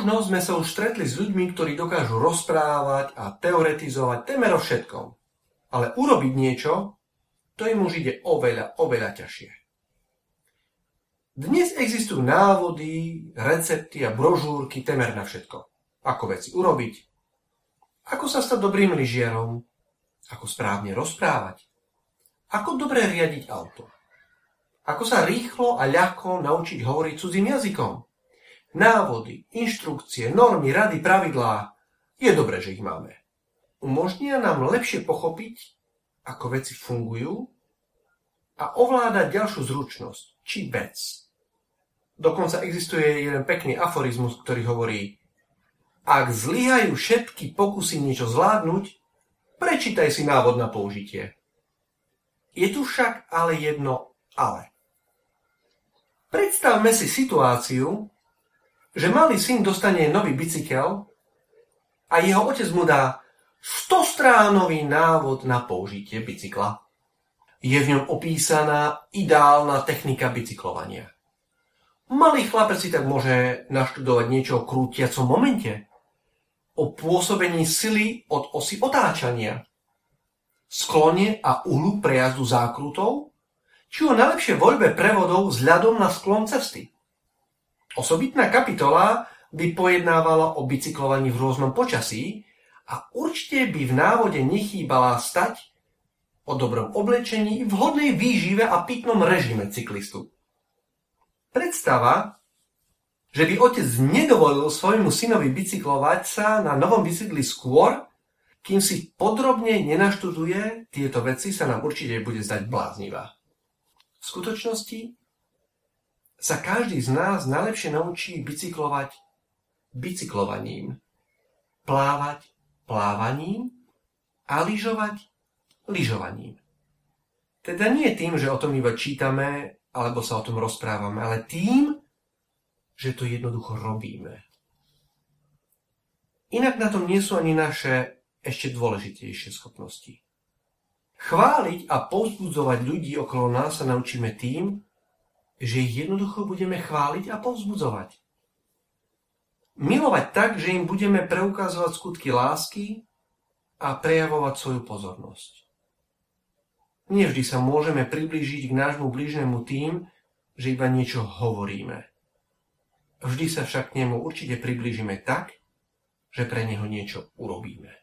Možno sme sa už stretli s ľuďmi, ktorí dokážu rozprávať a teoretizovať temer o všetkom. Ale urobiť niečo, to im už ide oveľa, oveľa ťažšie. Dnes existujú návody, recepty a brožúrky temer na všetko. Ako veci urobiť, ako sa stať dobrým lyžiarom, ako správne rozprávať, ako dobre riadiť auto, ako sa rýchlo a ľahko naučiť hovoriť cudzím jazykom. Návody, inštrukcie, normy, rady, pravidlá. Je dobré, že ich máme. Umožnia nám lepšie pochopiť, ako veci fungujú a ovládať ďalšiu zručnosť, či vec. Dokonca existuje jeden pekný aforizmus, ktorý hovorí Ak zlyhajú všetky pokusy niečo zvládnuť, prečítaj si návod na použitie. Je tu však ale jedno ale. Predstavme si situáciu, že malý syn dostane nový bicykel a jeho otec mu dá 100-stránový návod na použitie bicykla. Je v ňom opísaná ideálna technika bicyklovania. Malý chlapec si tak môže naštudovať niečo o krútiacom momente, o pôsobení sily od osy otáčania, sklone a uhlu prejazdu zákrutov či o najlepšej voľbe prevodov vzhľadom na sklon cesty. Osobitná kapitola by pojednávala o bicyklovaní v rôznom počasí a určite by v návode nechýbala stať o dobrom oblečení, vhodnej výžive a pitnom režime cyklistu. Predstava, že by otec nedovolil svojmu synovi bicyklovať sa na novom bicykli skôr, kým si podrobne nenaštuduje tieto veci, sa nám určite bude zdať bláznivá. V skutočnosti sa každý z nás najlepšie naučí bicyklovať bicyklovaním, plávať plávaním a lyžovať lyžovaním. Teda nie tým, že o tom iba čítame alebo sa o tom rozprávame, ale tým, že to jednoducho robíme. Inak na tom nie sú ani naše ešte dôležitejšie schopnosti. Chváliť a povzbudzovať ľudí okolo nás sa naučíme tým, že ich jednoducho budeme chváliť a povzbudzovať. Milovať tak, že im budeme preukazovať skutky lásky a prejavovať svoju pozornosť. Nevždy sa môžeme priblížiť k nášmu blížnemu tým, že iba niečo hovoríme. Vždy sa však k nemu určite priblížime tak, že pre neho niečo urobíme.